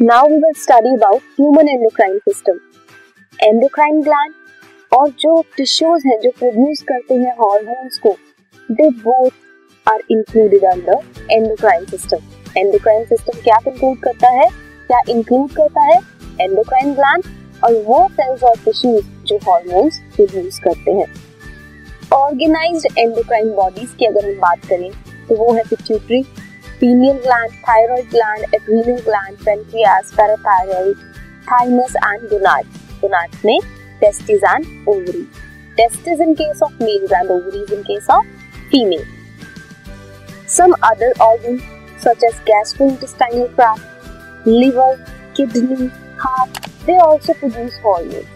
Now we will study about human endocrine system endocrine gland और जो tissues हैं जो प्रोड्यूस करते हैं हार्मोन्स को they both are included under endocrine system endocrine system क्या इंक्लूड करता है? क्या इंक्लूड करता है? एंडोक्राइन ग्लैंड और वो सेल्स और टिश्यूज जो हार्मोन्स प्रोड्यूस करते हैं। ऑर्गेनाइज्ड एंडोक्राइन बॉडीज की अगर हम बात करें तो वो है pituitary pineal gland, thyroid gland, adrenal gland, pancreas, parathyroid, thymus and gonads. Gonads में testes and ovary. Testes in case of males and ovaries in case of female. Some other organs such as gastrointestinal tract, liver, kidney, heart, they also produce hormones.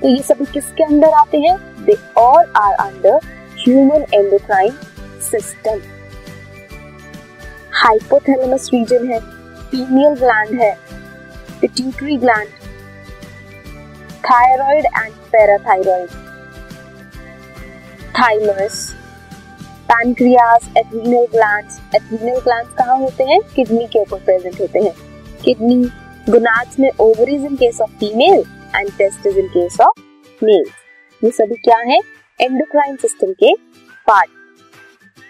तो ये सभी किसके अंदर आते हैं they all are under human endocrine system hypothalamus region है pineal gland है pituitary gland thyroid and parathyroid thymus pancreas adrenal glands adrenal glands कहाँ होते हैं? किडनी के ऊपर प्रेजेंट होते हैं। किडनी गोनाड्स में ovaries in case of female and testis in case of males ये सभी क्या है? एंडोक्राइन सिस्टम के part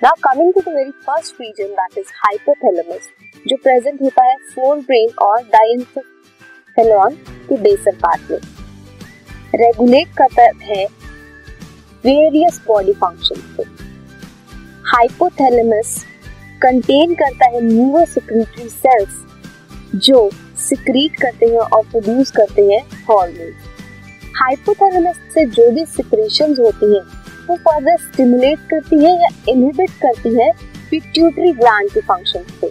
now coming to the very first region that is hypothalamus जो प्रेजेंट होता है फोर ब्रेन और डाइंसेफेलॉन के बेसल पार्ट में। रेगुलेट करता है वेरियस बॉडी फ़ंक्शन को। हाइपोथैलेमस कंटेन करता है न्यूरो सिक्रीटरी सेल्स जो सिक्रीट करते हैं और प्रोड्यूस करते हैं हार्मोन हाइपोथैलेमस से जो भी सिक्रेशंस होती हैं वो फर्दर स्टिमुलेट करती है या इनहिबिट करती है पिट्यूटरी ग्लैंड के फ़ंक्शन को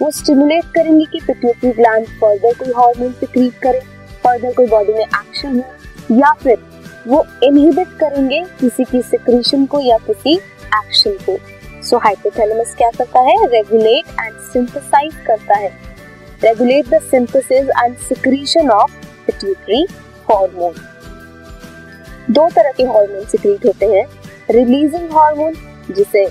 वो स्टिमुलेट करेंगे कि पिट्यूटरी ग्लैंड फर्दर कोई हार्मोन सिक्रीट करे फर्दर कोई बॉडी में एक्शन हो, या फिर वो इनहिबिट करेंगे किसी की सिक्रीशन को या किसी एक्शन को। सो हाइपोथैलेमस क्या करता है? रेगुलेट एंड सिंथेसाइज करता है। Regulate the synthesis and secretion of pituitary hormone दो तरह के हार्मोन सिक्रीट होते हैं रिलीजिंग हार्मोन जिसे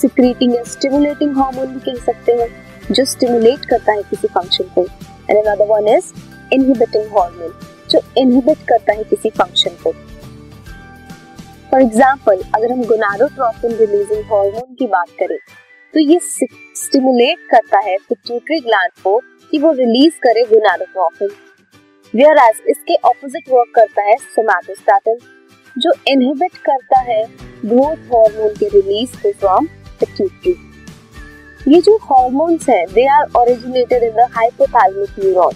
सिक्रीटिंग या स्टिमुलेटिंग हार्मोन भी कह सकते हैं, जो स्टिमुलेट करता है किसी फ़ंक्शन को। And another one is inhibiting hormone जो इनहिबिट करता है किसी फ़ंक्शन को। फॉर एग्ज़ाम्पल अगर हम गोनाडोट्रोपिन रिलीजिंग हार्मोन की बात करें तो ये स्टिमुलेट करता है पिट्यूटरी ग्लैंड को कि वो रिलीज़ करे गोनाडोट्रोपिन वेयर एज इसके ऑपोजिट वर्क करता है सोमैटोस्टैटिन जो इनहिबिट करता है ग्रोथ हार्मोन के रिलीज़ को फ्रॉम पिट्यूटरी ये जो हार्मोन्स हैं they are originated in the hypothalamic neuron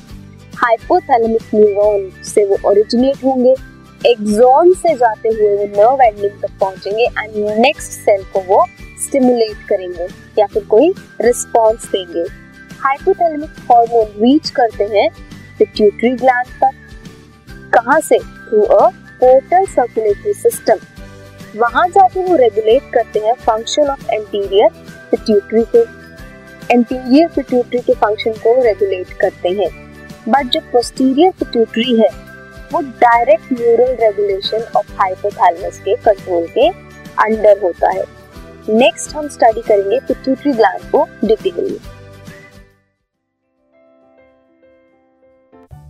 hypothalamic neuron से वो ओरिजिनेट होंगे एक्सॉन से जाते हुए वो नर्व एंडिंग तक पहुँचेंगे एंड नेक्स्ट सेल को वो स्टिमुलेट करेंगे, या फिर कोई रिस्पॉन्स देंगे. हाइपोथैलेमिक हार्मोन रीच करते हैं पिट्यूटरी ग्लैंड तक कहाँ से? Through a portal circulatory system वहाँ जाके वो रेगुलेट करते हैं फ़ंक्शन ऑफ़ एंटीरियर पिट्यूटरी को। एंटीरियर पिट्यूटरी के फ़ंक्शन को रेगुलेट करते हैं। बट जो पोस्टीरियर पिट्यूटरी है, वो direct neural regulation of hypothalamus के कंट्रोल के अंडर होता है। नेक्स्ट हम स्टडी करेंगे पिट्यूटरी ग्लैंड को detail